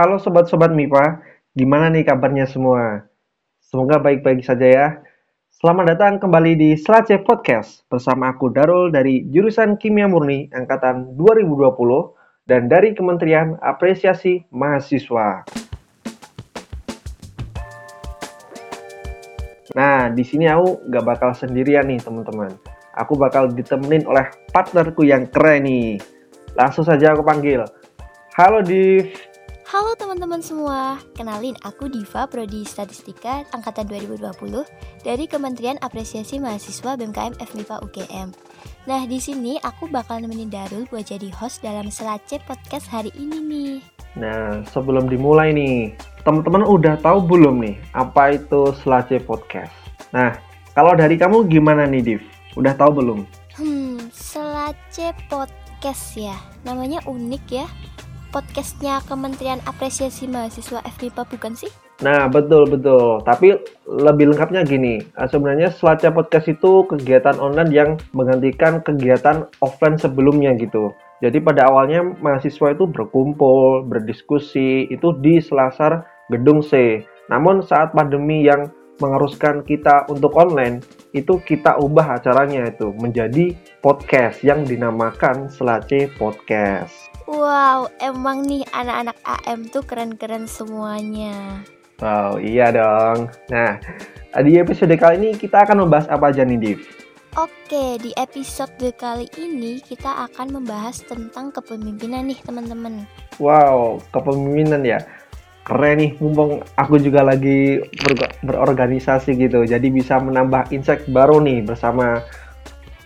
Halo sobat-sobat MIPA, gimana nih kabarnya semua? Semoga baik-baik saja ya. Selamat datang kembali di Selace Podcast bersama aku Darul dari jurusan Kimia Murni angkatan 2020 dan dari Kementerian Apresiasi Mahasiswa. Nah, di sini aku gak bakal sendirian nih teman-teman. Aku bakal ditemenin oleh partnerku yang keren nih. Langsung saja aku panggil. Halo Div. Halo teman-teman semua, kenalin aku Diva Prodi Statistika angkatan 2020 dari Kementerian Apresiasi Mahasiswa BMKM FMIPA UGM. Nah, di sini aku bakal nemenin Darul buat jadi host dalam Selace Podcast hari ini nih. Nah, sebelum dimulai nih, teman-teman udah tahu belum nih apa itu Selace Podcast? Nah, kalau dari kamu gimana nih, Div? Udah tahu belum? Hmm, Selace Podcast ya, namanya unik ya podcastnya Kementerian Apresiasi Mahasiswa FMIPA bukan sih? Nah, betul betul. Tapi lebih lengkapnya gini, eh, sebenarnya Selaca Podcast itu kegiatan online yang menggantikan kegiatan offline sebelumnya gitu. Jadi pada awalnya mahasiswa itu berkumpul, berdiskusi itu di Selasar Gedung C. Namun saat pandemi yang mengharuskan kita untuk online, itu kita ubah acaranya itu menjadi podcast yang dinamakan Selace Podcast. Wow, emang nih anak-anak AM tuh keren-keren semuanya. Wow, iya dong. Nah, di episode kali ini kita akan membahas apa aja nih, Div? Oke, di episode kali ini kita akan membahas tentang kepemimpinan nih, teman-teman. Wow, kepemimpinan ya. Keren nih, mumpung aku juga lagi ber berorganisasi gitu. Jadi bisa menambah insight baru nih bersama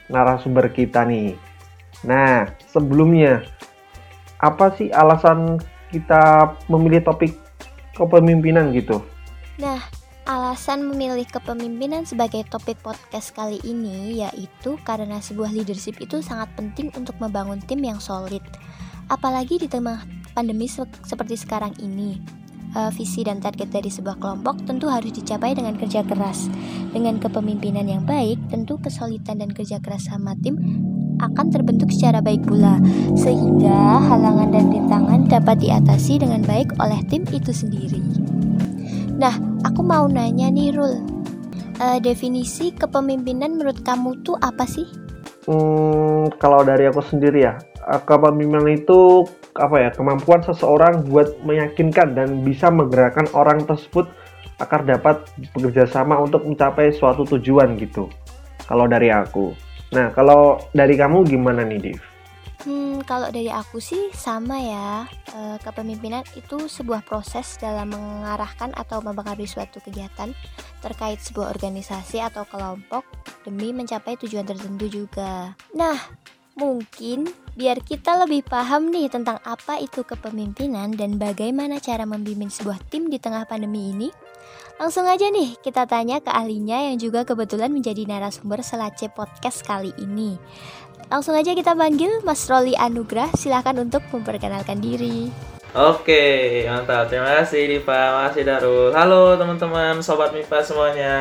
narasumber kita nih. Nah, sebelumnya apa sih alasan kita memilih topik kepemimpinan gitu? Nah, alasan memilih kepemimpinan sebagai topik podcast kali ini yaitu karena sebuah leadership itu sangat penting untuk membangun tim yang solid. Apalagi di tengah pandemi se seperti sekarang ini. Uh, visi dan target dari sebuah kelompok tentu harus dicapai dengan kerja keras. Dengan kepemimpinan yang baik, tentu kesulitan dan kerja keras sama tim akan terbentuk secara baik pula, sehingga halangan dan rintangan dapat diatasi dengan baik oleh tim itu sendiri. Nah, aku mau nanya nih, Rul. Uh, definisi kepemimpinan menurut kamu tuh apa sih? Hmm, kalau dari aku sendiri ya, eh, kepemimpinan itu apa ya kemampuan seseorang buat meyakinkan dan bisa menggerakkan orang tersebut agar dapat bekerja sama untuk mencapai suatu tujuan gitu. Kalau dari aku. Nah, kalau dari kamu gimana nih, Div? Hmm, kalau dari aku sih sama ya. E, kepemimpinan itu sebuah proses dalam mengarahkan atau mempengaruhi suatu kegiatan terkait sebuah organisasi atau kelompok demi mencapai tujuan tertentu juga. Nah, mungkin biar kita lebih paham nih tentang apa itu kepemimpinan dan bagaimana cara membimbing sebuah tim di tengah pandemi ini, Langsung aja nih kita tanya ke ahlinya yang juga kebetulan menjadi narasumber Selace Podcast kali ini. Langsung aja kita panggil Mas Roli Anugrah, silahkan untuk memperkenalkan diri. Oke, mantap. Terima kasih Diva, makasih Darul. Halo teman-teman, sobat MIPA semuanya.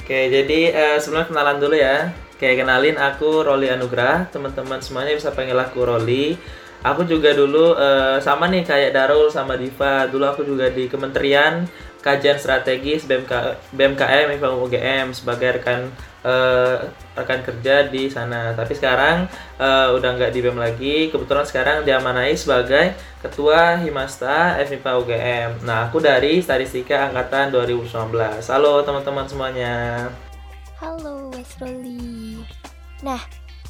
Oke, jadi uh, sebelum kenalan dulu ya. Oke, kenalin aku Roli Anugrah. Teman-teman semuanya bisa panggil aku Roli. Aku juga dulu uh, sama nih kayak Darul sama Diva. Dulu aku juga di Kementerian kajian strategis BMK, BMKM IFA UGM sebagai rekan uh, rekan kerja di sana. Tapi sekarang uh, udah nggak di BEM lagi. Kebetulan sekarang diamanai sebagai Ketua Himasta FIPA UGM. Nah, aku dari Statistika Angkatan 2019. Halo teman-teman semuanya. Halo Mas Roli. Nah,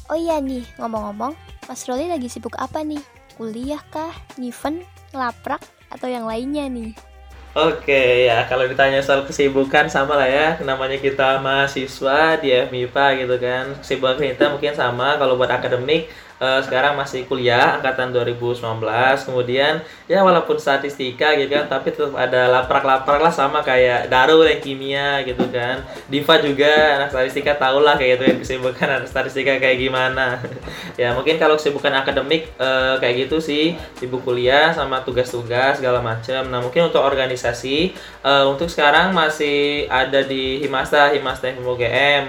oh iya nih ngomong-ngomong, Mas Roli lagi sibuk apa nih? Kuliah kah, Niven, ngelaprak, atau yang lainnya nih? Oke ya kalau ditanya soal kesibukan sama lah ya. Namanya kita mahasiswa di FMIPA gitu kan. Kesibukan kita mungkin sama. Kalau buat akademik uh, sekarang masih kuliah angkatan 2019 kemudian ya walaupun statistika gitu kan tapi tetap ada laprak-laprak lah sama kayak Darul yang kimia gitu kan. Diva juga anak statistika tau lah kayak gitu ya kesibukan anak statistika kayak gimana. Ya mungkin kalau kesibukan akademik uh, kayak gitu sih. Sibuk kuliah sama tugas-tugas segala macam nah mungkin untuk organisasi uh, untuk sekarang masih ada di Himasta Himasta FMUGM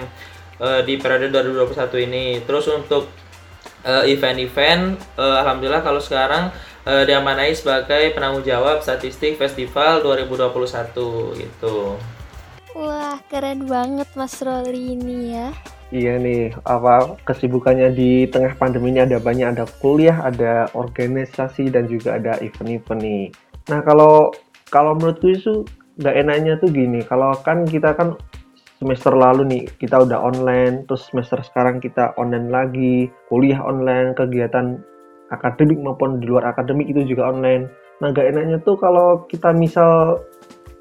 uh, di periode 2021 ini. Terus untuk event-event uh, uh, alhamdulillah kalau sekarang uh, diamanai sebagai penanggung jawab statistik festival 2021 gitu. Wah, keren banget Mas Roli ini ya. Iya nih, apa kesibukannya di tengah pandemi ini ada banyak, ada kuliah, ada organisasi dan juga ada event-event nih. Nah kalau kalau menurutku itu nggak enaknya tuh gini, kalau kan kita kan semester lalu nih kita udah online, terus semester sekarang kita online lagi, kuliah online, kegiatan akademik maupun di luar akademik itu juga online. Nah nggak enaknya tuh kalau kita misal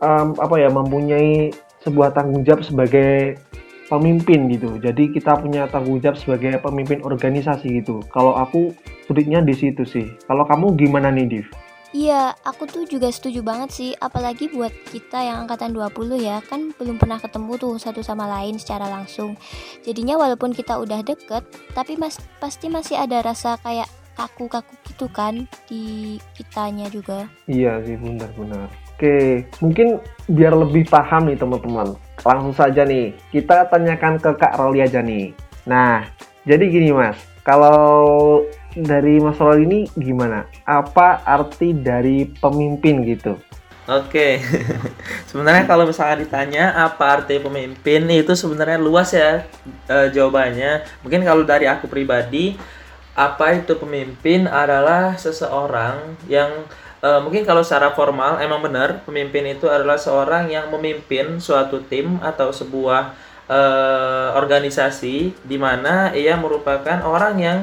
um, apa ya mempunyai sebuah tanggung jawab sebagai pemimpin gitu. Jadi kita punya tanggung jawab sebagai pemimpin organisasi gitu. Kalau aku sulitnya di situ sih. Kalau kamu gimana nih, Div? Iya, aku tuh juga setuju banget sih, apalagi buat kita yang angkatan 20 ya, kan belum pernah ketemu tuh satu sama lain secara langsung. Jadinya walaupun kita udah deket, tapi mas pasti masih ada rasa kayak kaku-kaku gitu kan di kitanya juga. Iya sih, benar-benar. Oke, mungkin biar lebih paham nih teman-teman. Langsung saja nih, kita tanyakan ke Kak Roli aja nih. Nah, jadi gini Mas, kalau dari Mas Roli ini gimana? Apa arti dari pemimpin gitu? Oke, sebenarnya kalau misalnya ditanya apa arti pemimpin itu sebenarnya luas ya e, jawabannya. Mungkin kalau dari aku pribadi, apa itu pemimpin adalah seseorang yang Uh, mungkin kalau secara formal emang benar pemimpin itu adalah seorang yang memimpin suatu tim atau sebuah uh, organisasi di mana ia merupakan orang yang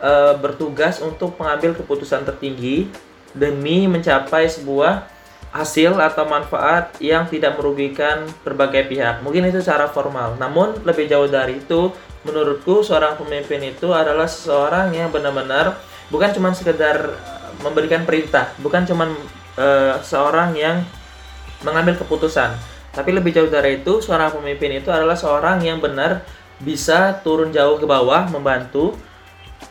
uh, bertugas untuk mengambil keputusan tertinggi demi mencapai sebuah hasil atau manfaat yang tidak merugikan berbagai pihak. Mungkin itu secara formal. Namun lebih jauh dari itu, menurutku seorang pemimpin itu adalah seseorang yang benar-benar bukan cuma sekedar memberikan perintah, bukan cuma uh, seorang yang mengambil keputusan, tapi lebih jauh dari itu, seorang pemimpin itu adalah seorang yang benar bisa turun jauh ke bawah membantu,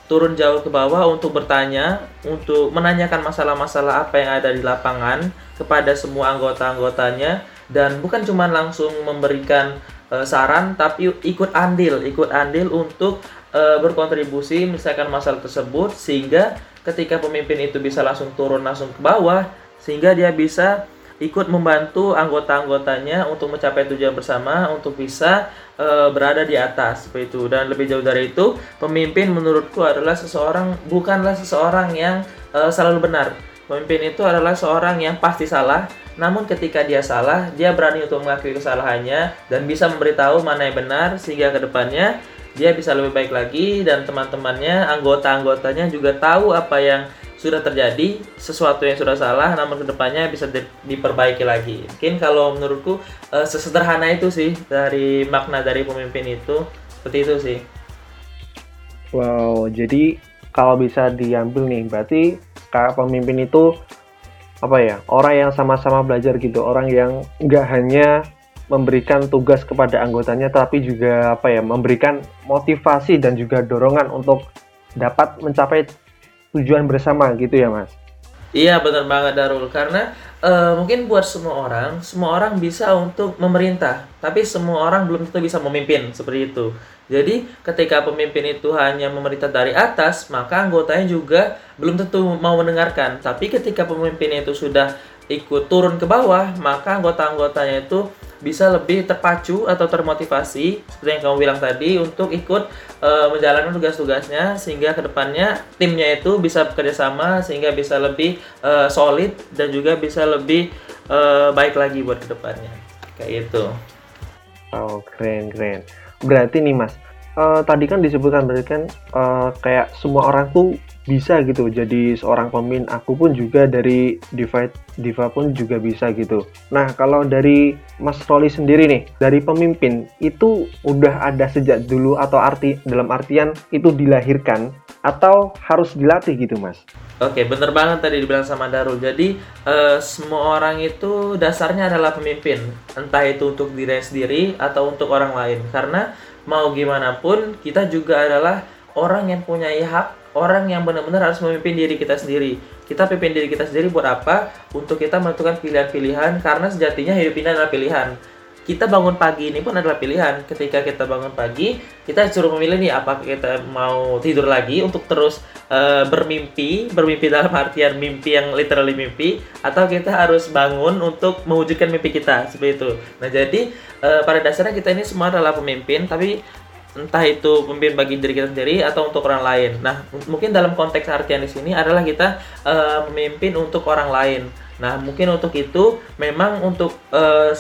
turun jauh ke bawah untuk bertanya, untuk menanyakan masalah-masalah apa yang ada di lapangan kepada semua anggota-anggotanya. Dan bukan cuma langsung memberikan uh, saran tapi ikut andil, ikut andil untuk uh, berkontribusi misalkan masalah tersebut sehingga ketika pemimpin itu bisa langsung turun langsung ke bawah sehingga dia bisa ikut membantu anggota-anggotanya untuk mencapai tujuan bersama untuk bisa e, berada di atas seperti itu. Dan lebih jauh dari itu pemimpin menurutku adalah seseorang bukanlah seseorang yang e, selalu benar. Pemimpin itu adalah seorang yang pasti salah namun ketika dia salah dia berani untuk mengakui kesalahannya dan bisa memberitahu mana yang benar sehingga ke depannya dia bisa lebih baik lagi dan teman-temannya, anggota-anggotanya juga tahu apa yang sudah terjadi, sesuatu yang sudah salah, namun ke depannya bisa di, diperbaiki lagi. Mungkin kalau menurutku uh, sesederhana itu sih dari makna dari pemimpin itu, seperti itu sih. Wow, jadi kalau bisa diambil nih, berarti pemimpin itu apa ya orang yang sama-sama belajar gitu, orang yang nggak hanya memberikan tugas kepada anggotanya tapi juga apa ya memberikan motivasi dan juga dorongan untuk dapat mencapai tujuan bersama gitu ya mas Iya benar banget Darul karena uh, mungkin buat semua orang semua orang bisa untuk memerintah tapi semua orang belum tentu bisa memimpin seperti itu. Jadi ketika pemimpin itu hanya memerintah dari atas maka anggotanya juga belum tentu mau mendengarkan. Tapi ketika pemimpin itu sudah ikut turun ke bawah maka anggota-anggotanya itu bisa lebih terpacu atau termotivasi seperti yang kamu bilang tadi untuk ikut e, menjalankan tugas-tugasnya sehingga ke depannya timnya itu bisa bekerja sama sehingga bisa lebih e, solid dan juga bisa lebih e, baik lagi buat ke depannya kayak itu. Oh keren keren. Berarti nih mas, uh, tadi kan disebutkan berarti kan uh, kayak semua orang tuh bisa gitu jadi seorang pemimpin aku pun juga dari Diva Diva pun juga bisa gitu nah kalau dari Mas Roli sendiri nih dari pemimpin itu udah ada sejak dulu atau arti dalam artian itu dilahirkan atau harus dilatih gitu Mas Oke, bener banget tadi dibilang sama Darul. Jadi uh, semua orang itu dasarnya adalah pemimpin, entah itu untuk diri sendiri atau untuk orang lain. Karena mau gimana pun kita juga adalah orang yang punya hak orang yang benar-benar harus memimpin diri kita sendiri. Kita pimpin diri kita sendiri buat apa? Untuk kita menentukan pilihan-pilihan karena sejatinya hidup ini adalah pilihan. kita bangun pagi ini pun adalah pilihan. Ketika kita bangun pagi, kita suruh memilih nih apakah kita mau tidur lagi untuk terus uh, bermimpi, bermimpi dalam artian mimpi yang literally mimpi, atau kita harus bangun untuk mewujudkan mimpi kita seperti itu. Nah jadi uh, pada dasarnya kita ini semua adalah pemimpin, tapi entah itu pemimpin bagi diri kita sendiri atau untuk orang lain. Nah, mungkin dalam konteks artian di sini adalah kita uh, memimpin untuk orang lain. Nah, mungkin untuk itu memang untuk uh,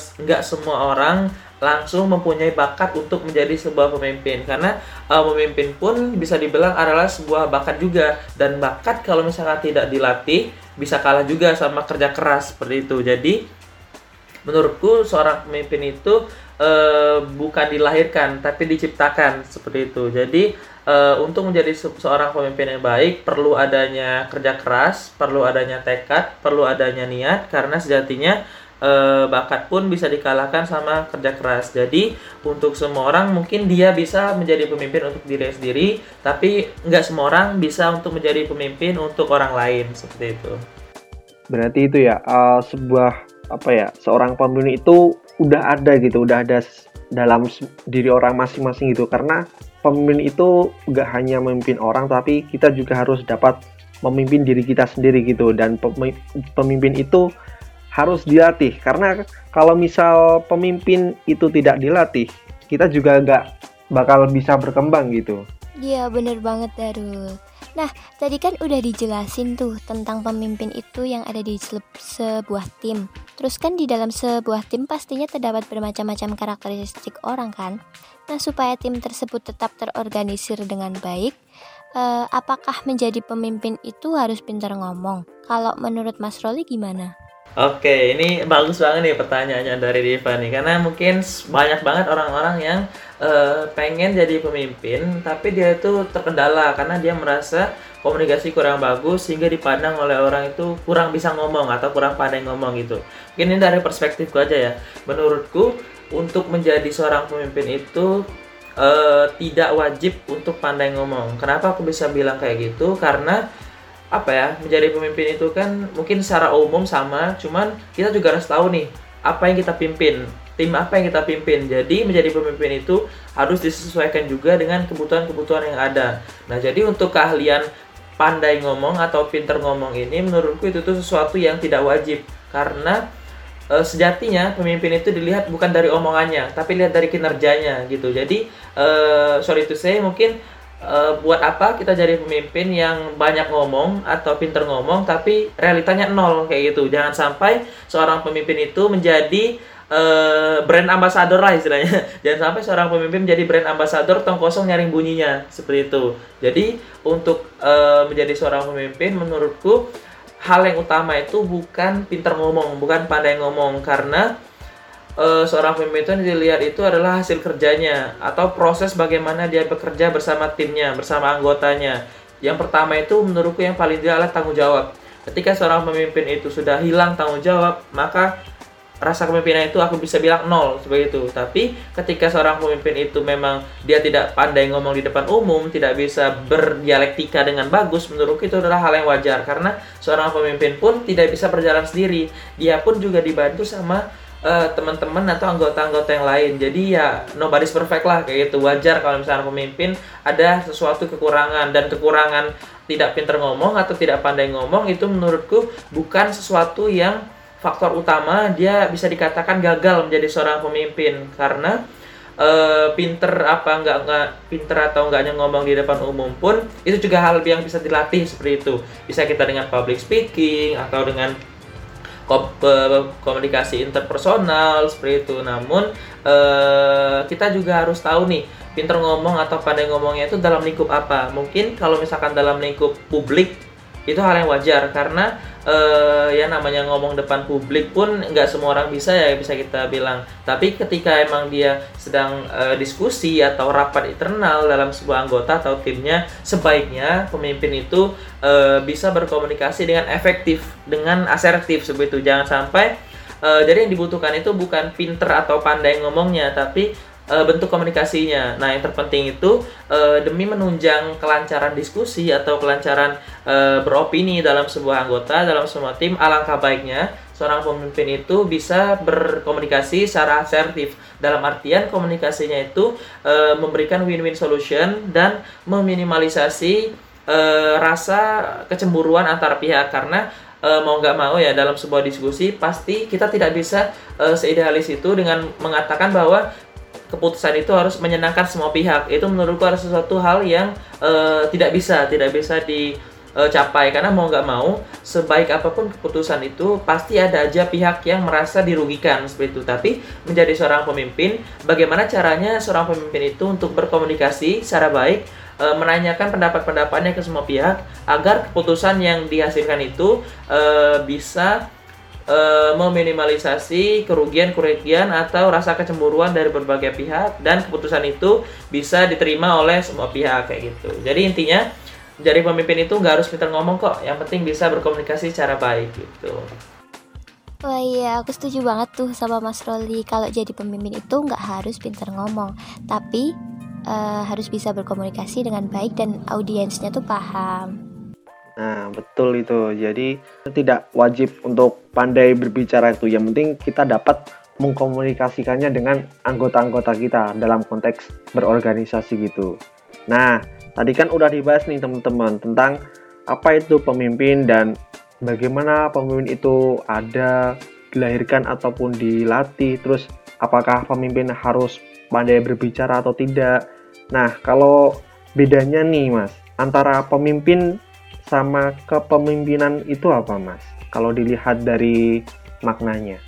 semua orang langsung mempunyai bakat untuk menjadi sebuah pemimpin karena uh, pemimpin pun bisa dibilang adalah sebuah bakat juga dan bakat kalau misalnya tidak dilatih bisa kalah juga sama kerja keras seperti itu. Jadi menurutku seorang pemimpin itu uh, bukan dilahirkan tapi diciptakan seperti itu. Jadi uh, untuk menjadi se seorang pemimpin yang baik perlu adanya kerja keras, perlu adanya tekad, perlu adanya niat karena sejatinya uh, bakat pun bisa dikalahkan sama kerja keras. Jadi untuk semua orang mungkin dia bisa menjadi pemimpin untuk diri sendiri, tapi nggak semua orang bisa untuk menjadi pemimpin untuk orang lain seperti itu. Berarti itu ya uh, sebuah apa ya seorang pemimpin itu udah ada gitu, udah ada dalam diri orang masing-masing gitu. Karena pemimpin itu gak hanya memimpin orang tapi kita juga harus dapat memimpin diri kita sendiri gitu. Dan pemimpin itu harus dilatih. Karena kalau misal pemimpin itu tidak dilatih kita juga gak bakal bisa berkembang gitu. Iya bener banget Darul Nah, tadi kan udah dijelasin tuh tentang pemimpin itu yang ada di sebuah tim. Terus kan di dalam sebuah tim pastinya terdapat bermacam-macam karakteristik orang kan? Nah, supaya tim tersebut tetap terorganisir dengan baik, eh, apakah menjadi pemimpin itu harus pintar ngomong? Kalau menurut Mas Roli gimana? Oke, ini bagus banget nih pertanyaannya dari Diva nih, karena mungkin banyak banget orang-orang yang uh, pengen jadi pemimpin, tapi dia itu terkendala karena dia merasa komunikasi kurang bagus sehingga dipandang oleh orang itu kurang bisa ngomong atau kurang pandai ngomong gitu. Mungkin ini dari perspektifku aja ya. Menurutku untuk menjadi seorang pemimpin itu uh, tidak wajib untuk pandai ngomong. Kenapa aku bisa bilang kayak gitu? Karena apa ya menjadi pemimpin itu kan mungkin secara umum sama, cuman kita juga harus tahu nih apa yang kita pimpin, tim apa yang kita pimpin. Jadi menjadi pemimpin itu harus disesuaikan juga dengan kebutuhan-kebutuhan yang ada. Nah jadi untuk keahlian pandai ngomong atau pinter ngomong ini menurutku itu tuh sesuatu yang tidak wajib karena uh, sejatinya pemimpin itu dilihat bukan dari omongannya, tapi lihat dari kinerjanya gitu. Jadi uh, sorry to say mungkin uh, buat apa kita jadi pemimpin yang banyak ngomong atau pinter ngomong tapi realitanya nol kayak gitu. Jangan sampai seorang pemimpin itu menjadi uh, brand ambassador lah istilahnya. Jangan sampai seorang pemimpin menjadi brand ambassador tong kosong nyaring bunyinya seperti itu. Jadi untuk uh, menjadi seorang pemimpin menurutku hal yang utama itu bukan pinter ngomong, bukan pandai ngomong karena e, seorang pemimpin yang dilihat itu adalah hasil kerjanya atau proses bagaimana dia bekerja bersama timnya, bersama anggotanya. Yang pertama itu menurutku yang paling tidak adalah tanggung jawab. Ketika seorang pemimpin itu sudah hilang tanggung jawab, maka rasa kepemimpinan itu aku bisa bilang nol seperti itu. Tapi ketika seorang pemimpin itu memang dia tidak pandai ngomong di depan umum, tidak bisa berdialektika dengan bagus, menurutku itu adalah hal yang wajar karena seorang pemimpin pun tidak bisa berjalan sendiri. Dia pun juga dibantu sama uh, teman-teman atau anggota-anggota yang lain. Jadi ya nobody's perfect lah kayak gitu. Wajar kalau misalnya pemimpin ada sesuatu kekurangan dan kekurangan tidak pinter ngomong atau tidak pandai ngomong itu menurutku bukan sesuatu yang faktor utama dia bisa dikatakan gagal menjadi seorang pemimpin karena uh, pinter apa nggak nggak pinter atau enggaknya ngomong di depan umum pun itu juga hal yang bisa dilatih seperti itu. Bisa kita dengan public speaking atau dengan komunikasi interpersonal seperti itu. Namun uh, kita juga harus tahu nih pinter ngomong atau pandai ngomongnya itu dalam lingkup apa? Mungkin kalau misalkan dalam lingkup publik itu hal yang wajar karena uh, ya namanya ngomong depan publik pun nggak semua orang bisa ya bisa kita bilang. Tapi ketika emang dia sedang uh, diskusi atau rapat internal dalam sebuah anggota atau timnya sebaiknya pemimpin itu uh, bisa berkomunikasi dengan efektif dengan asertif seperti itu. Jangan sampai uh, jadi yang dibutuhkan itu bukan pinter atau pandai ngomongnya tapi e, bentuk komunikasinya. Nah, yang terpenting itu e, demi menunjang kelancaran diskusi atau kelancaran e, beropini dalam sebuah anggota, dalam semua tim, alangkah baiknya seorang pemimpin itu bisa berkomunikasi secara asertif. Dalam artian komunikasinya itu e, memberikan win-win solution dan meminimalisasi e, rasa kecemburuan antar pihak karena e, mau nggak mau ya dalam sebuah diskusi pasti kita tidak bisa e, seidealis itu dengan mengatakan bahwa keputusan itu harus menyenangkan semua pihak. Itu menurutku adalah sesuatu hal yang uh, tidak bisa, tidak bisa dicapai karena mau nggak mau sebaik apa pun keputusan itu pasti ada aja pihak yang merasa dirugikan seperti itu. Tapi menjadi seorang pemimpin, bagaimana caranya seorang pemimpin itu untuk berkomunikasi secara baik e, menanyakan pendapat-pendapatnya ke semua pihak agar keputusan yang dihasilkan itu bisa e, meminimalisasi kerugian-kerugian atau rasa kecemburuan dari berbagai pihak dan keputusan itu bisa diterima oleh semua pihak kayak gitu. Jadi intinya jadi pemimpin itu nggak harus pintar ngomong kok, yang penting bisa berkomunikasi secara baik gitu. Wah iya, aku setuju banget tuh sama Mas Roli. Kalau jadi pemimpin itu nggak harus pintar ngomong, tapi uh, harus bisa berkomunikasi dengan baik dan audiensnya tuh paham. Nah, betul itu. Jadi tidak wajib untuk pandai berbicara itu. Yang penting kita dapat mengkomunikasikannya dengan anggota-anggota kita dalam konteks berorganisasi gitu. Nah, tadi kan udah dibahas nih teman-teman tentang apa itu pemimpin dan bagaimana pemimpin itu ada dilahirkan ataupun dilatih. Terus apakah pemimpin harus pandai berbicara atau tidak? Nah, kalau bedanya nih Mas, antara pemimpin sama kepemimpinan itu apa, Mas? Kalau dilihat dari maknanya.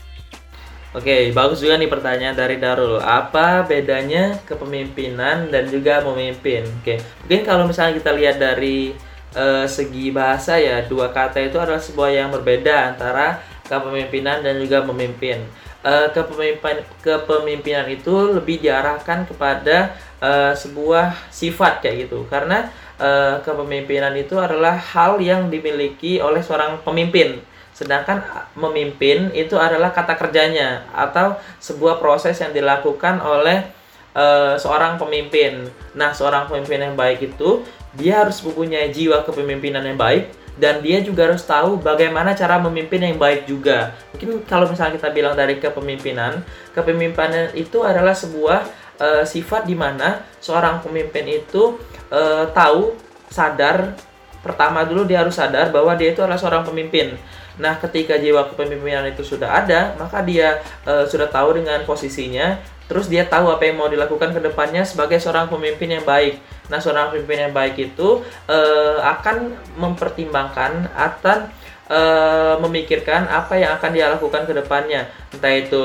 Oke, bagus juga nih pertanyaan dari Darul. Apa bedanya kepemimpinan dan juga memimpin? Oke, mungkin kalau misalnya kita lihat dari uh, segi bahasa ya, dua kata itu adalah sebuah yang berbeda antara kepemimpinan dan juga memimpin. Uh, kepemimpinan kepemimpinan itu lebih diarahkan kepada uh, sebuah sifat kayak gitu, karena uh, kepemimpinan itu adalah hal yang dimiliki oleh seorang pemimpin. Sedangkan memimpin itu adalah kata kerjanya atau sebuah proses yang dilakukan oleh uh, seorang pemimpin. Nah, seorang pemimpin yang baik itu dia harus mempunyai jiwa kepemimpinan yang baik dan dia juga harus tahu bagaimana cara memimpin yang baik juga. Mungkin kalau misalnya kita bilang dari kepemimpinan, kepemimpinan itu adalah sebuah uh, sifat di mana seorang pemimpin itu uh, tahu sadar pertama dulu dia harus sadar bahwa dia itu adalah seorang pemimpin. Nah, ketika jiwa kepemimpinan itu sudah ada, maka dia uh, sudah tahu dengan posisinya, terus dia tahu apa yang mau dilakukan ke depannya sebagai seorang pemimpin yang baik. Nah, seorang pemimpin yang baik itu uh, akan mempertimbangkan atau uh, memikirkan apa yang akan dia lakukan ke depannya. Entah itu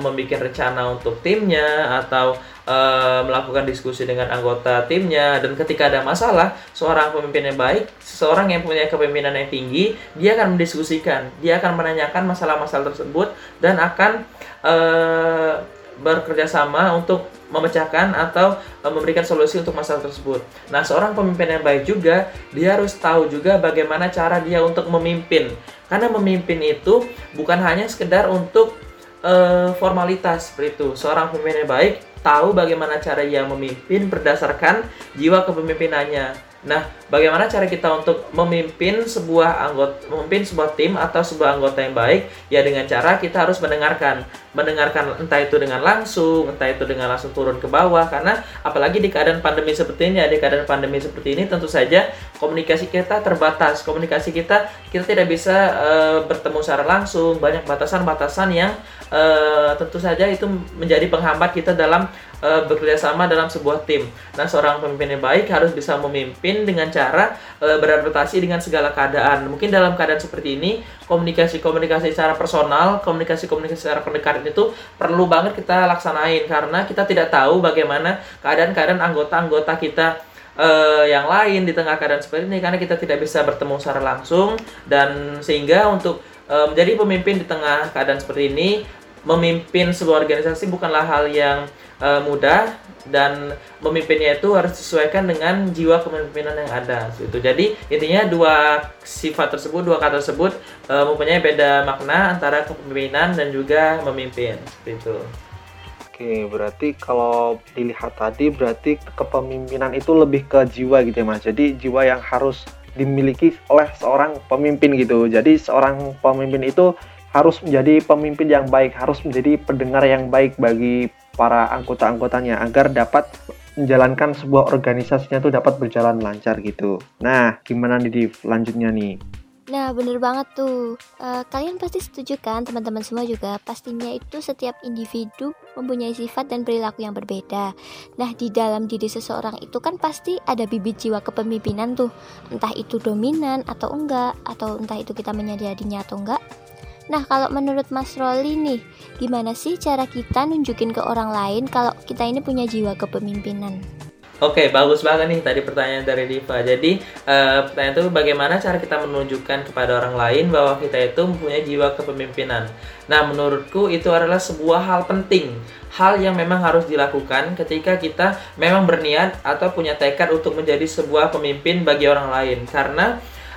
membuat rencana untuk timnya atau uh, melakukan diskusi dengan anggota timnya dan ketika ada masalah seorang pemimpin yang baik seorang yang punya kepemimpinan yang tinggi dia akan mendiskusikan dia akan menanyakan masalah-masalah tersebut dan akan uh, bekerja sama untuk memecahkan atau uh, memberikan solusi untuk masalah tersebut. Nah, seorang pemimpin yang baik juga dia harus tahu juga bagaimana cara dia untuk memimpin. Karena memimpin itu bukan hanya sekedar untuk uh, formalitas seperti itu. Seorang pemimpin yang baik tahu bagaimana cara ia memimpin berdasarkan jiwa kepemimpinannya. Nah, bagaimana cara kita untuk memimpin sebuah anggota, memimpin sebuah tim atau sebuah anggota yang baik? Ya dengan cara kita harus mendengarkan, mendengarkan entah itu dengan langsung, entah itu dengan langsung turun ke bawah. Karena apalagi di keadaan pandemi seperti ini, ya, di keadaan pandemi seperti ini, tentu saja komunikasi kita terbatas. Komunikasi kita kita tidak bisa uh, bertemu secara langsung, banyak batasan-batasan yang uh, tentu saja itu menjadi penghambat kita dalam uh, bekerja sama dalam sebuah tim. Nah, seorang pemimpin yang baik harus bisa memimpin dengan cara uh, beradaptasi dengan segala keadaan. Mungkin dalam keadaan seperti ini, komunikasi-komunikasi secara personal, komunikasi-komunikasi secara pendekatan itu perlu banget kita laksanain karena kita tidak tahu bagaimana keadaan-keadaan anggota-anggota kita uh, yang lain di tengah keadaan seperti ini karena kita tidak bisa bertemu secara langsung dan sehingga untuk menjadi pemimpin di tengah keadaan seperti ini memimpin sebuah organisasi bukanlah hal yang uh, mudah dan memimpinnya itu harus disesuaikan dengan jiwa kepemimpinan yang ada itu jadi intinya dua sifat tersebut dua kata tersebut uh, mempunyai beda makna antara kepemimpinan dan juga memimpin seperti itu Oke, berarti kalau dilihat tadi berarti kepemimpinan itu lebih ke jiwa gitu ya Mas. Jadi jiwa yang harus dimiliki oleh seorang pemimpin gitu. Jadi seorang pemimpin itu harus menjadi pemimpin yang baik, harus menjadi pendengar yang baik bagi para anggota-anggotanya agar dapat menjalankan sebuah organisasinya itu dapat berjalan lancar gitu. Nah, gimana nih di lanjutnya nih? Nah, bener banget tuh. Uh, kalian pasti setuju kan, teman-teman semua juga. Pastinya itu setiap individu mempunyai sifat dan perilaku yang berbeda. Nah, di dalam diri seseorang itu kan pasti ada bibit jiwa kepemimpinan tuh. Entah itu dominan atau enggak, atau entah itu kita menyadarinya atau enggak. Nah, kalau menurut Mas Roli nih, gimana sih cara kita nunjukin ke orang lain kalau kita ini punya jiwa kepemimpinan? Oke, bagus banget nih tadi pertanyaan dari Diva. Jadi, uh, pertanyaan itu bagaimana cara kita menunjukkan kepada orang lain bahwa kita itu mempunyai jiwa kepemimpinan. Nah, menurutku itu adalah sebuah hal penting, hal yang memang harus dilakukan ketika kita memang berniat atau punya tekad untuk menjadi sebuah pemimpin bagi orang lain. Karena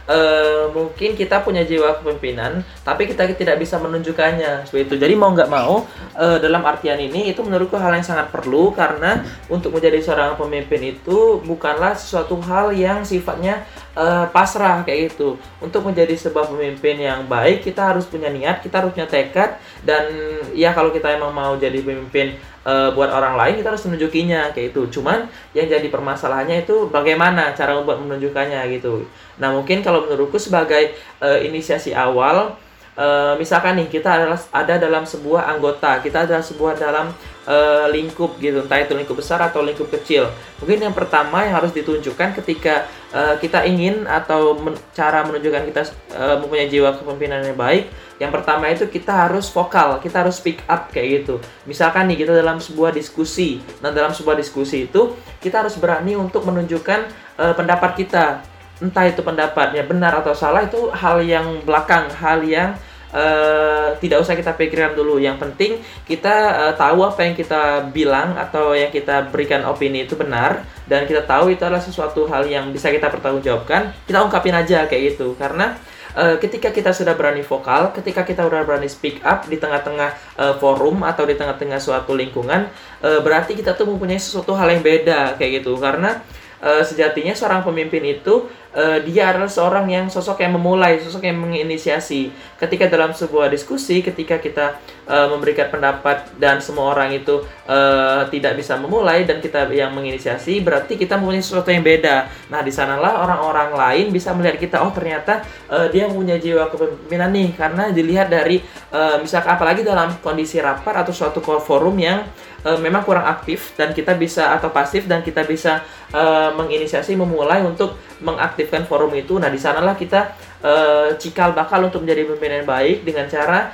uh, mungkin kita punya jiwa kepemimpinan, tapi kita tidak bisa menunjukkannya seperti itu. Jadi mau nggak mau uh, dalam artian ini itu menurutku hal yang sangat perlu karena untuk menjadi seorang pemimpin itu bukanlah sesuatu hal yang sifatnya uh, pasrah kayak gitu. Untuk menjadi sebuah pemimpin yang baik kita harus punya niat, kita harus punya tekad dan ya kalau kita emang mau jadi pemimpin uh, buat orang lain kita harus menunjukinya kayak itu cuman yang jadi permasalahannya itu bagaimana cara buat menunjukkannya gitu. Nah mungkin kalau menurutku sebagai uh, inisiasi awal uh, misalkan nih kita adalah ada dalam sebuah anggota kita ada sebuah dalam uh, lingkup gitu entah itu lingkup besar atau lingkup kecil. Mungkin yang pertama yang harus ditunjukkan ketika uh, kita ingin atau men cara menunjukkan kita uh, mempunyai jiwa kepemimpinan yang baik yang pertama itu kita harus vokal kita harus speak up kayak gitu misalkan nih kita dalam sebuah diskusi nah dalam sebuah diskusi itu kita harus berani untuk menunjukkan uh, pendapat kita entah itu pendapatnya benar atau salah itu hal yang belakang, hal yang uh, tidak usah kita pikirkan dulu. Yang penting kita uh, tahu apa yang kita bilang atau yang kita berikan opini itu benar dan kita tahu itu adalah sesuatu hal yang bisa kita pertanggungjawabkan. Kita ungkapin aja kayak gitu karena uh, ketika kita sudah berani vokal, ketika kita sudah berani speak up di tengah-tengah uh, forum atau di tengah-tengah suatu lingkungan, uh, berarti kita tuh mempunyai sesuatu hal yang beda kayak gitu. Karena uh, sejatinya seorang pemimpin itu uh, dia adalah seorang yang sosok yang memulai, sosok yang menginisiasi. Ketika dalam sebuah diskusi, ketika kita uh, memberikan pendapat dan semua orang itu uh, tidak bisa memulai dan kita yang menginisiasi, berarti kita mempunyai sesuatu yang beda. Nah, di sanalah orang-orang lain bisa melihat kita, oh ternyata uh, dia punya jiwa kepemimpinan nih, karena dilihat dari uh, misalkan apalagi dalam kondisi rapat atau suatu forum yang memang kurang aktif dan kita bisa atau pasif dan kita bisa uh, menginisiasi memulai untuk mengaktifkan forum itu. Nah, di sanalah kita uh, cikal bakal untuk menjadi pemimpin yang baik dengan cara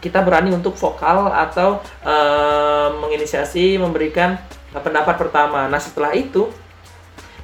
kita berani untuk vokal atau uh, menginisiasi memberikan pendapat pertama. Nah, setelah itu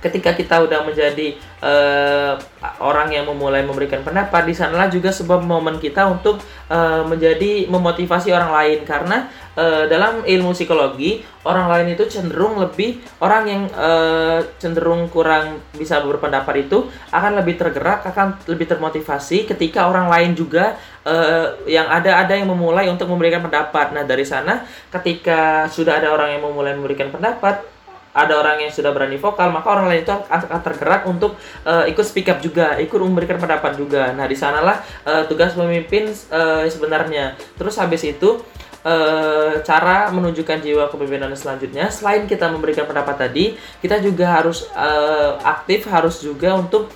ketika kita udah menjadi uh, orang yang memulai memberikan pendapat di sanalah juga sebuah momen kita untuk uh, menjadi memotivasi orang lain. Karena uh, dalam ilmu psikologi orang lain itu cenderung lebih orang yang uh, cenderung kurang bisa berpendapat itu akan lebih tergerak akan lebih termotivasi ketika orang lain juga uh, yang ada ada yang memulai untuk memberikan pendapat. Nah dari sana ketika sudah ada orang yang memulai memberikan pendapat ada orang yang sudah berani vokal, maka orang lain itu akan tergerak untuk uh, ikut speak up juga, ikut memberikan pendapat juga. Nah, di sanalah uh, tugas pemimpin uh, sebenarnya. Terus habis itu uh, cara menunjukkan jiwa kepemimpinan selanjutnya, selain kita memberikan pendapat tadi, kita juga harus uh, aktif, harus juga untuk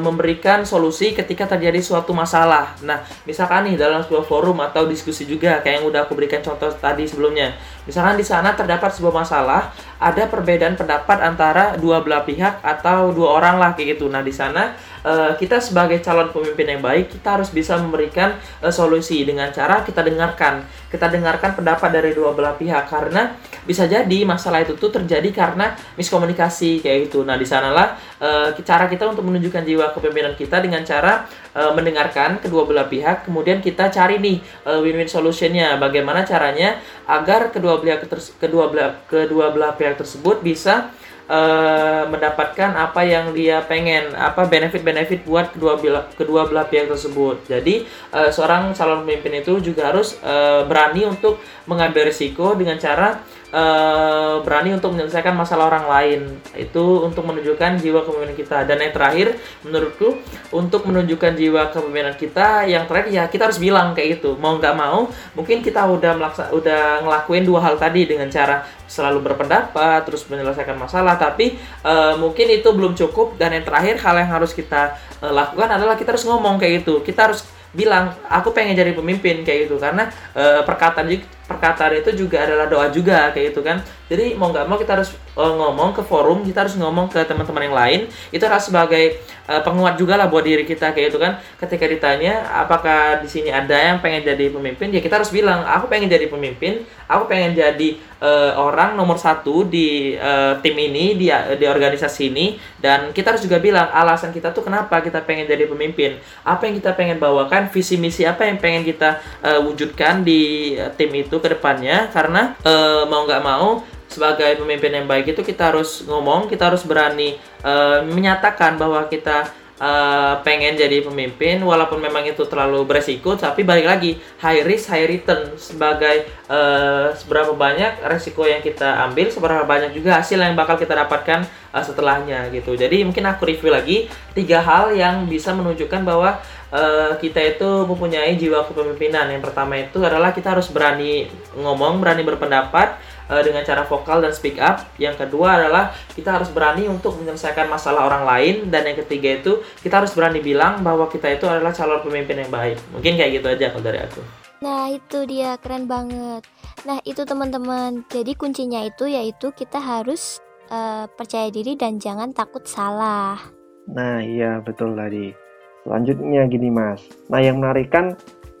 memberikan solusi ketika terjadi suatu masalah. Nah, misalkan nih dalam sebuah forum atau diskusi juga kayak yang udah aku berikan contoh tadi sebelumnya. Misalkan di sana terdapat sebuah masalah, ada perbedaan pendapat antara dua belah pihak atau dua orang lah kayak gitu. Nah, di sana uh, kita sebagai calon pemimpin yang baik, kita harus bisa memberikan uh, solusi dengan cara kita dengarkan. Kita dengarkan pendapat dari dua belah pihak karena bisa jadi masalah itu tuh terjadi karena miskomunikasi kayak gitu. Nah, di sanalah uh, cara kita untuk menunjukkan jiwa kepemimpinan kita dengan cara mendengarkan kedua belah pihak, kemudian kita cari nih win-win solutionnya. Bagaimana caranya agar kedua belah kedua belah kedua belah pihak tersebut bisa uh, mendapatkan apa yang dia pengen, apa benefit-benefit buat kedua belah, kedua belah pihak tersebut. Jadi uh, seorang calon pemimpin itu juga harus uh, berani untuk mengambil risiko dengan cara uh, berani untuk menyelesaikan masalah orang lain. Itu untuk menunjukkan jiwa kepemimpinan kita. Dan yang terakhir menurutku untuk menunjukkan jiwa kepemimpinan kita yang terakhir ya kita harus bilang kayak gitu. Mau nggak mau mungkin kita udah melaksa udah ngelakuin dua hal tadi dengan cara selalu berpendapat terus menyelesaikan masalah. Tapi uh, mungkin itu belum cukup. Dan yang terakhir hal yang harus kita uh, lakukan adalah kita harus ngomong kayak gitu. Kita harus bilang aku pengen jadi pemimpin kayak gitu. Karena uh, perkataan perkataan itu juga adalah doa juga kayak gitu kan. Jadi mau nggak mau kita harus uh, ngomong ke forum kita harus ngomong ke teman-teman yang lain. Itu harus sebagai uh, penguat juga lah buat diri kita kayak gitu kan. Ketika ditanya apakah di sini ada yang pengen jadi pemimpin? Ya kita harus bilang aku pengen jadi pemimpin. Aku pengen jadi uh, orang nomor satu di uh, tim ini di di organisasi ini. Dan kita harus juga bilang alasan kita tuh kenapa kita pengen jadi pemimpin? Apa yang kita pengen bawakan? Visi misi apa yang pengen kita uh, wujudkan di uh, tim itu ke depannya karena e, mau nggak mau sebagai pemimpin yang baik itu kita harus ngomong, kita harus berani e, menyatakan bahwa kita uh, pengen jadi pemimpin walaupun memang itu terlalu beresiko tapi balik lagi high risk high return sebagai uh, seberapa banyak resiko yang kita ambil seberapa banyak juga hasil yang bakal kita dapatkan uh, setelahnya gitu. Jadi mungkin aku review lagi tiga hal yang bisa menunjukkan bahwa uh, kita itu mempunyai jiwa kepemimpinan. Yang pertama itu adalah kita harus berani ngomong, berani berpendapat uh, dengan cara vokal dan speak up. Yang kedua adalah kita harus berani untuk menyelesaikan masalah orang lain dan yang ketiga itu kita harus berani bilang bahwa kita itu adalah calon pemimpin yang baik. Mungkin kayak gitu aja kalau dari aku. Nah, itu dia keren banget. Nah, itu teman-teman. Jadi kuncinya itu yaitu kita harus uh, percaya diri dan jangan takut salah. Nah, iya betul tadi. Selanjutnya gini Mas. Nah yang menarik kan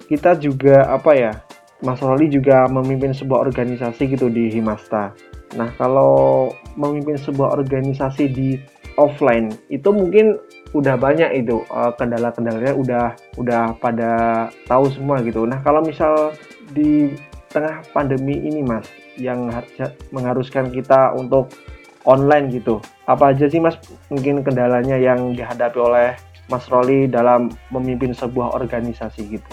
kita juga apa ya Mas Roli juga memimpin sebuah organisasi gitu di Himasta. Nah kalau memimpin sebuah organisasi di offline itu mungkin udah banyak itu uh, kendala-kendalanya udah udah pada tahu semua gitu. Nah kalau misal di tengah pandemi ini Mas yang mengharuskan kita untuk online gitu. Apa aja sih Mas mungkin kendalanya yang dihadapi oleh Mas Roli dalam memimpin sebuah organisasi gitu.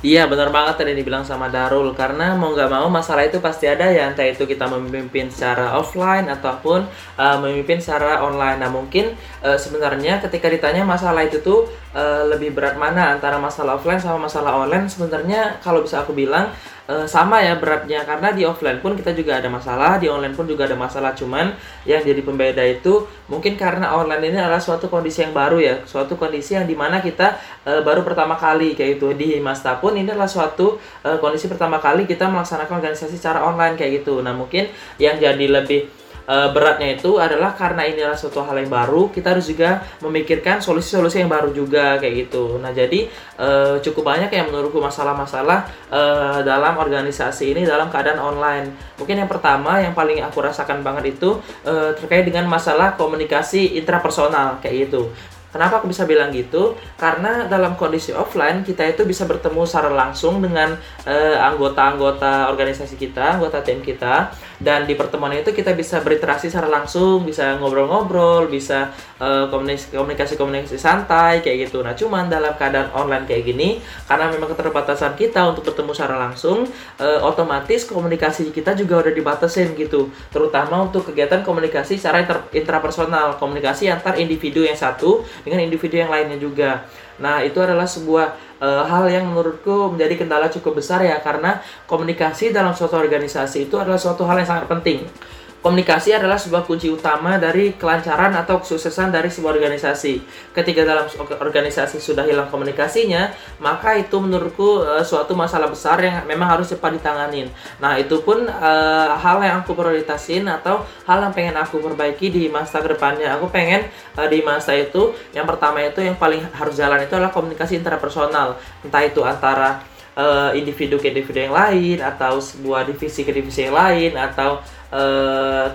Iya benar banget tadi dibilang sama Darul karena mau nggak mau masalah itu pasti ada ya entah itu kita memimpin secara offline ataupun uh, memimpin secara online. Nah mungkin uh, sebenarnya ketika ditanya masalah itu tuh uh, lebih berat mana antara masalah offline sama masalah online sebenarnya kalau bisa aku bilang uh, sama ya beratnya karena di offline pun kita juga ada masalah, di online pun juga ada masalah. Cuman yang jadi pembeda itu mungkin karena online ini adalah suatu kondisi yang baru ya, suatu kondisi yang di mana kita uh, baru pertama kali kayak itu di Masta pun ini adalah suatu uh, kondisi pertama kali kita melaksanakan organisasi secara online kayak gitu. Nah mungkin yang jadi lebih e, beratnya itu adalah karena ini adalah suatu hal yang baru kita harus juga memikirkan solusi-solusi yang baru juga kayak gitu. Nah jadi e, cukup banyak yang menurutku masalah-masalah e, dalam organisasi ini dalam keadaan online. Mungkin yang pertama yang paling aku rasakan banget itu e, terkait dengan masalah komunikasi intrapersonal kayak gitu. Kenapa aku bisa bilang gitu? Karena dalam kondisi offline kita itu bisa bertemu secara langsung dengan uh, anggota-anggota organisasi kita, anggota tim kita, dan di pertemuan itu kita bisa berinteraksi secara langsung, bisa ngobrol-ngobrol, bisa uh, komunikasi-komunikasi santai kayak gitu. Nah, cuman dalam keadaan online kayak gini, karena memang keterbatasan kita untuk bertemu secara langsung, uh, otomatis komunikasi kita juga udah dibatasin gitu, terutama untuk kegiatan komunikasi secara inter intrapersonal, komunikasi antar individu yang satu dengan individu yang lainnya juga. Nah, itu adalah sebuah e, hal yang menurutku menjadi kendala cukup besar ya karena komunikasi dalam suatu organisasi itu adalah suatu hal yang sangat penting. Komunikasi adalah sebuah kunci utama dari kelancaran atau kesuksesan dari sebuah organisasi. Ketika dalam organisasi sudah hilang komunikasinya, maka itu menurutku uh, suatu masalah besar yang memang harus cepat ditanganin. Nah, itu pun uh, hal yang aku prioritasin atau hal yang pengen aku perbaiki di masa ke depannya. Aku pengen uh, di masa itu yang pertama itu yang paling harus jalan itu adalah komunikasi interpersonal. Entah itu antara individu ke individu yang lain atau sebuah divisi ke divisi yang lain atau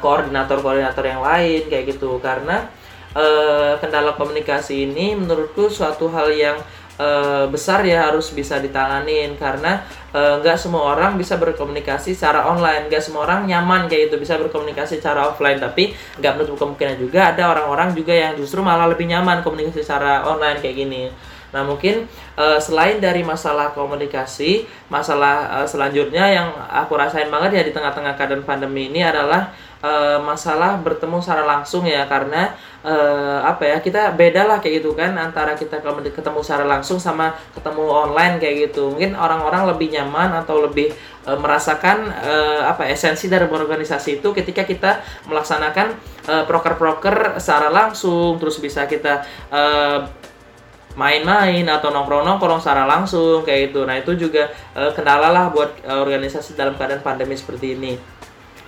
koordinator-koordinator yang lain kayak gitu karena uh, kendala komunikasi ini menurutku suatu hal yang uh, besar ya harus bisa ditanganin karena nggak uh, semua orang bisa berkomunikasi secara online, nggak semua orang nyaman kayak itu bisa berkomunikasi secara offline. Tapi nggak menutup kemungkinan juga ada orang-orang juga yang justru malah lebih nyaman komunikasi secara online kayak gini. Nah, mungkin uh, selain dari masalah komunikasi, masalah uh, selanjutnya yang aku rasain banget ya di tengah-tengah keadaan pandemi ini adalah uh, masalah bertemu secara langsung ya. Karena uh, apa ya kita beda lah kayak gitu kan antara kita ketemu secara langsung sama ketemu online kayak gitu. Mungkin orang-orang lebih nyaman atau lebih uh, merasakan uh, apa esensi dari berorganisasi itu ketika kita melaksanakan proker-proker uh, secara langsung. Terus bisa kita uh, main-main atau nongkrong-nongkrong secara langsung kayak gitu. Nah, itu juga uh, kendala lah buat uh, organisasi dalam keadaan pandemi seperti ini.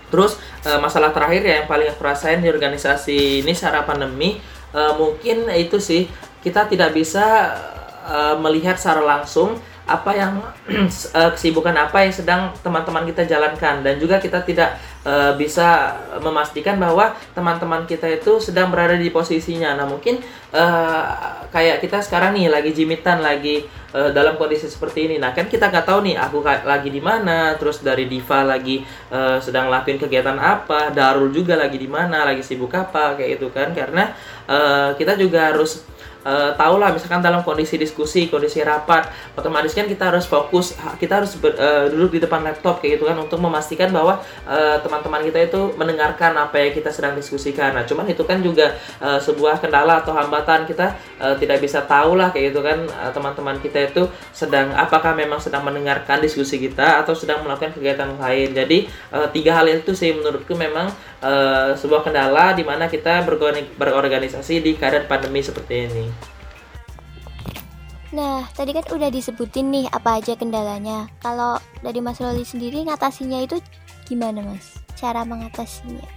Terus uh, masalah terakhir ya yang paling aku rasain di organisasi ini secara pandemi uh, mungkin itu sih kita tidak bisa uh, melihat secara langsung apa yang kesibukan apa yang sedang teman-teman kita jalankan dan juga kita tidak uh, bisa memastikan bahwa teman-teman kita itu sedang berada di posisinya. Nah mungkin uh, kayak kita sekarang nih lagi jimitan lagi uh, dalam kondisi seperti ini. Nah kan kita nggak tahu nih aku lagi di mana, terus dari Diva lagi uh, sedang lakuin kegiatan apa, Darul juga lagi di mana, lagi sibuk apa kayak itu kan karena uh, kita juga harus uh, tahu lah misalkan dalam kondisi diskusi kondisi rapat otomatis kan kita harus fokus kita harus ber, uh, duduk di depan laptop kayak gitu kan untuk memastikan bahwa teman teman-teman kita itu mendengarkan apa yang kita sedang diskusikan. Nah cuman itu kan juga uh, sebuah kendala atau hambatan kita uh, tidak bisa tahu lah kayak gitu kan teman-teman kita itu sedang apakah memang sedang mendengarkan diskusi kita atau sedang melakukan kegiatan lain. Jadi uh, tiga hal itu sih menurutku memang uh, sebuah kendala di mana kita berorganisasi di keadaan pandemi seperti ini. Nah, tadi kan udah disebutin nih apa aja kendalanya. Kalau dari Mas Roli sendiri ngatasinya itu gimana Mas? Cara mengatasinya?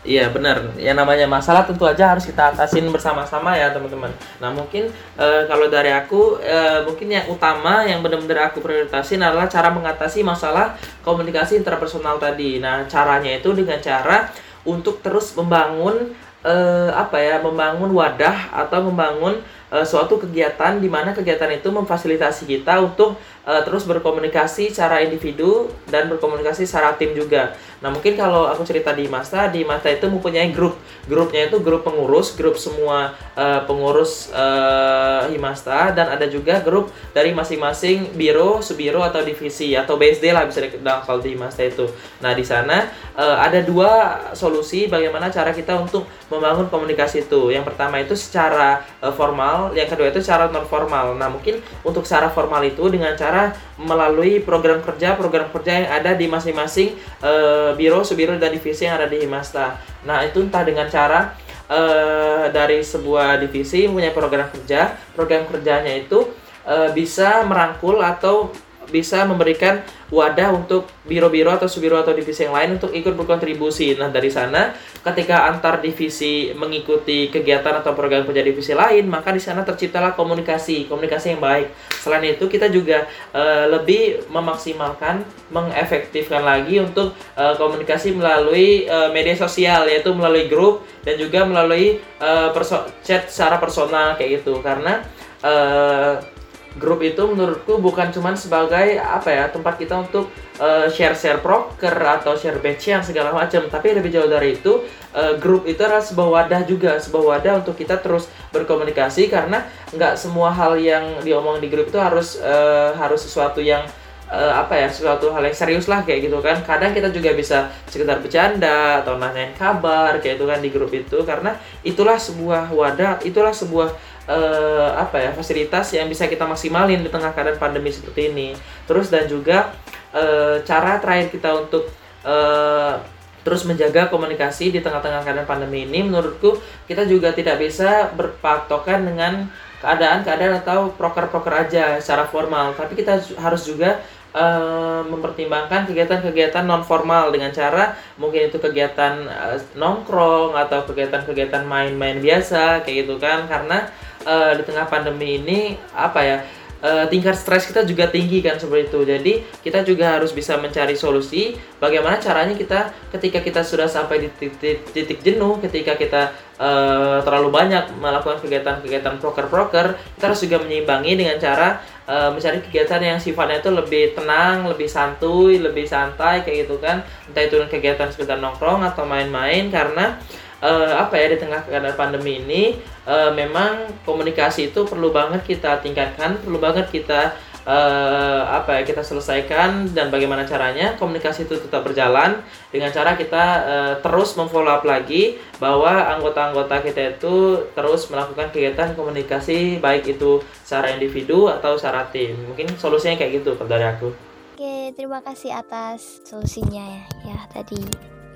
Iya benar. Yang namanya masalah tentu aja harus kita atasin bersama-sama ya teman-teman. Nah mungkin e, kalau dari aku e, mungkin yang utama yang benar-benar aku prioritasin adalah cara mengatasi masalah komunikasi interpersonal tadi. Nah caranya itu dengan cara untuk terus membangun e, apa ya, membangun wadah atau membangun uh, suatu kegiatan di mana kegiatan itu memfasilitasi kita untuk uh, terus berkomunikasi secara individu dan berkomunikasi secara tim juga. Nah mungkin kalau aku cerita di Masta, di Masta itu mempunyai grup. Grupnya itu grup pengurus, grup semua uh, pengurus uh, Himasta dan ada juga grup dari masing-masing biro, subiro atau divisi atau BSD lah bisa dikenal kalau di Himasta itu. Nah di sana uh, ada dua solusi bagaimana cara kita untuk membangun komunikasi itu. Yang pertama itu secara uh, formal, yang kedua itu secara non formal. Nah mungkin untuk secara formal itu dengan cara melalui program kerja program kerja yang ada di masing-masing uh, biro, subiro dan divisi yang ada di Himasta. Nah itu entah dengan cara uh, dari sebuah divisi punya program kerja, program kerjanya itu uh, bisa merangkul atau bisa memberikan wadah untuk biro-biro atau subiro atau divisi yang lain untuk ikut berkontribusi. Nah, dari sana ketika antar divisi mengikuti kegiatan atau program kerja divisi lain, maka di sana terciptalah komunikasi, komunikasi yang baik. Selain itu, kita juga uh, lebih memaksimalkan, mengefektifkan lagi untuk uh, komunikasi melalui uh, media sosial yaitu melalui grup dan juga melalui uh, chat secara personal kayak gitu. Karena uh, grup itu menurutku bukan cuma sebagai apa ya tempat kita untuk uh, share-share proker atau share batch yang segala macam tapi lebih jauh dari itu uh, grup itu adalah sebuah wadah juga sebuah wadah untuk kita terus berkomunikasi karena nggak semua hal yang diomong di grup itu harus uh, harus sesuatu yang uh, apa ya sesuatu hal yang serius lah kayak gitu kan. Kadang kita juga bisa sekedar bercanda atau nanyain kabar kayak itu kan di grup itu. Karena itulah sebuah wadah itulah sebuah uh, apa ya fasilitas yang bisa kita maksimalin di tengah keadaan pandemi seperti ini. Terus dan juga uh, cara terakhir kita untuk uh, terus menjaga komunikasi di tengah-tengah keadaan pandemi ini menurutku kita juga tidak bisa berpatokan dengan keadaan-keadaan atau proker-proker aja secara formal tapi kita harus juga uh, mempertimbangkan kegiatan-kegiatan non formal dengan cara mungkin itu kegiatan uh, nongkrong atau kegiatan-kegiatan main-main biasa kayak gitu kan karena uh, di tengah pandemi ini apa ya uh, tingkat stres kita juga tinggi kan seperti itu. Jadi kita juga harus bisa mencari solusi bagaimana caranya kita ketika kita sudah sampai di titik, titik jenuh, ketika kita uh, terlalu banyak melakukan kegiatan-kegiatan proker-proker, kita harus juga menyeimbangi dengan cara mencari kegiatan yang sifatnya itu lebih tenang, lebih santuy, lebih santai kayak gitu kan. Entah itu kegiatan sekedar nongkrong atau main-main karena uh, apa ya di tengah keadaan pandemi ini uh, memang komunikasi itu perlu banget kita tingkatkan, perlu banget kita uh, apa ya kita selesaikan dan bagaimana caranya komunikasi itu tetap berjalan dengan cara kita uh, terus memfollow up lagi bahwa anggota-anggota kita itu terus melakukan kegiatan komunikasi baik itu secara individu atau secara tim. Mungkin solusinya kayak gitu dari aku. Oke, terima kasih atas solusinya ya, ya tadi.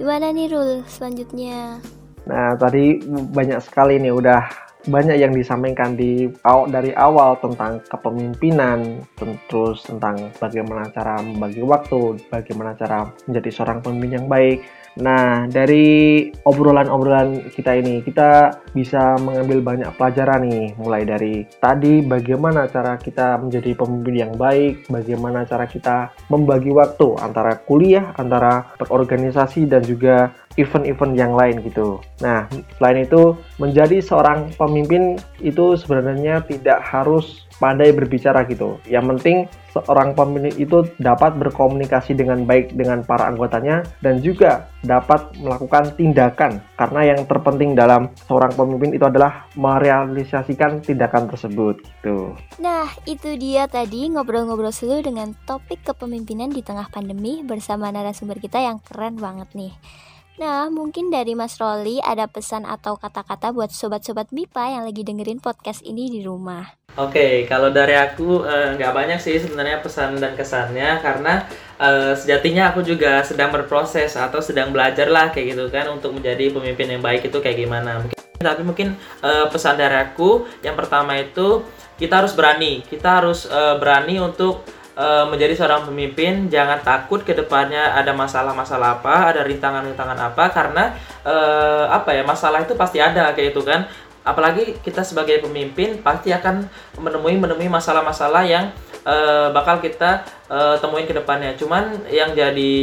Gimana nih Rul selanjutnya? Nah, tadi banyak sekali nih udah banyak yang disampaikan di dari awal tentang kepemimpinan, terus tentang bagaimana cara membagi waktu, bagaimana cara menjadi seorang pemimpin yang baik, Nah, dari obrolan-obrolan kita ini, kita bisa mengambil banyak pelajaran nih, mulai dari tadi bagaimana cara kita menjadi pemimpin yang baik, bagaimana cara kita membagi waktu antara kuliah, antara berorganisasi, dan juga event-event yang lain gitu. Nah, selain itu, menjadi seorang pemimpin itu sebenarnya tidak harus pandai berbicara gitu. Yang penting seorang pemimpin itu dapat berkomunikasi dengan baik dengan para anggotanya dan juga dapat melakukan tindakan karena yang terpenting dalam seorang pemimpin itu adalah merealisasikan tindakan tersebut gitu. Nah, itu dia tadi ngobrol-ngobrol seru dengan topik kepemimpinan di tengah pandemi bersama narasumber kita yang keren banget nih. Nah, mungkin dari Mas Roli ada pesan atau kata-kata buat sobat-sobat MIPA yang lagi dengerin podcast ini di rumah. Oke, okay, kalau dari aku eh, nggak uh, banyak sih sebenarnya pesan dan kesannya karena uh, sejatinya aku juga sedang berproses atau sedang belajar lah kayak gitu kan untuk menjadi pemimpin yang baik itu kayak gimana. Mungkin, tapi mungkin uh, pesan dari aku yang pertama itu kita harus berani, kita harus uh, berani untuk uh, menjadi seorang pemimpin jangan takut ke depannya ada masalah-masalah apa, ada rintangan-rintangan apa karena uh, apa ya masalah itu pasti ada kayak itu kan. Apalagi kita sebagai pemimpin pasti akan menemui menemui masalah-masalah yang uh, bakal kita uh, temuin ke depannya. Cuman yang jadi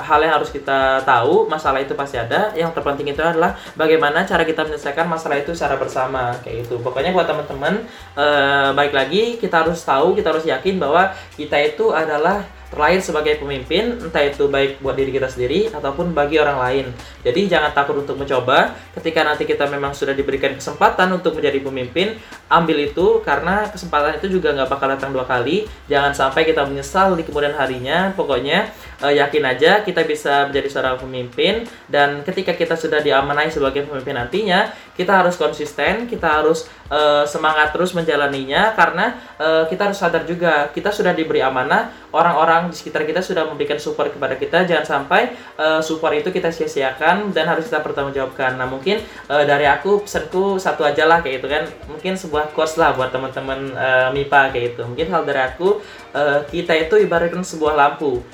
hal yang harus kita tahu, masalah itu pasti ada. Yang terpenting itu adalah bagaimana cara kita menyelesaikan masalah itu secara bersama kayak gitu. Pokoknya buat teman-teman uh, baik lagi kita harus tahu, kita harus yakin bahwa kita itu adalah terlahir sebagai pemimpin, entah itu baik buat diri kita sendiri ataupun bagi orang lain. Jadi jangan takut untuk mencoba. Ketika nanti kita memang sudah diberikan kesempatan untuk menjadi pemimpin, ambil itu karena kesempatan itu juga nggak bakal datang dua kali. Jangan sampai kita menyesal di kemudian harinya. Pokoknya uh, yakin aja kita bisa menjadi seorang pemimpin. Dan ketika kita sudah diamanai sebagai pemimpin nantinya kita harus konsisten kita harus uh, semangat terus menjalaninya. Karena uh, kita harus sadar juga kita sudah diberi amanah orang-orang di sekitar kita sudah memberikan support kepada kita. Jangan sampai uh, support itu kita sia-siakan dan harus kita pertanggungjawabkan. Nah mungkin uh, dari aku pesanku satu aja lah kayak gitu kan. Mungkin sebuah quotes lah buat teman-teman uh, MIPA kayak gitu. Mungkin hal dari aku uh, kita itu ibaratkan sebuah lampu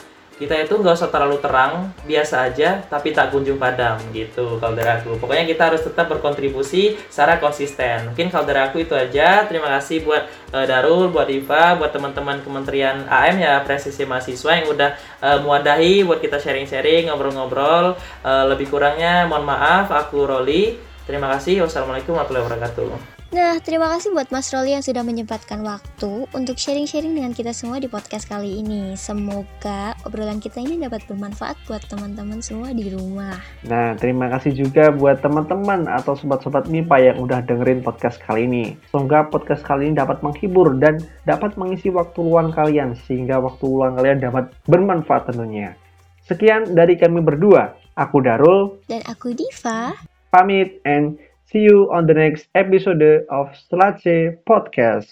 kita itu nggak usah terlalu terang biasa aja tapi tak kunjung padam gitu kalau dari aku pokoknya kita harus tetap berkontribusi secara konsisten. Mungkin kalau dari aku itu aja. Terima kasih buat uh, Darul buat Iva buat teman-teman Kementerian AM ya presisi mahasiswa yang udah uh, mewadahi buat kita sharing-sharing ngobrol-ngobrol. Uh, lebih kurangnya mohon maaf aku Roli. Terima kasih. Wassalamualaikum warahmatullahi wabarakatuh Nah, terima kasih buat Mas Roli yang sudah menyempatkan waktu untuk sharing-sharing dengan kita semua di podcast kali ini. Semoga obrolan kita ini dapat bermanfaat buat teman-teman semua di rumah. Nah, terima kasih juga buat teman-teman atau sobat-sobat MIPA yang udah dengerin podcast kali ini. Semoga podcast kali ini dapat menghibur dan dapat mengisi waktu luang kalian sehingga waktu luang kalian dapat bermanfaat tentunya. Sekian dari kami berdua. Aku Darul. Dan aku Diva. Pamit and See you on the next episode of Slace Podcast.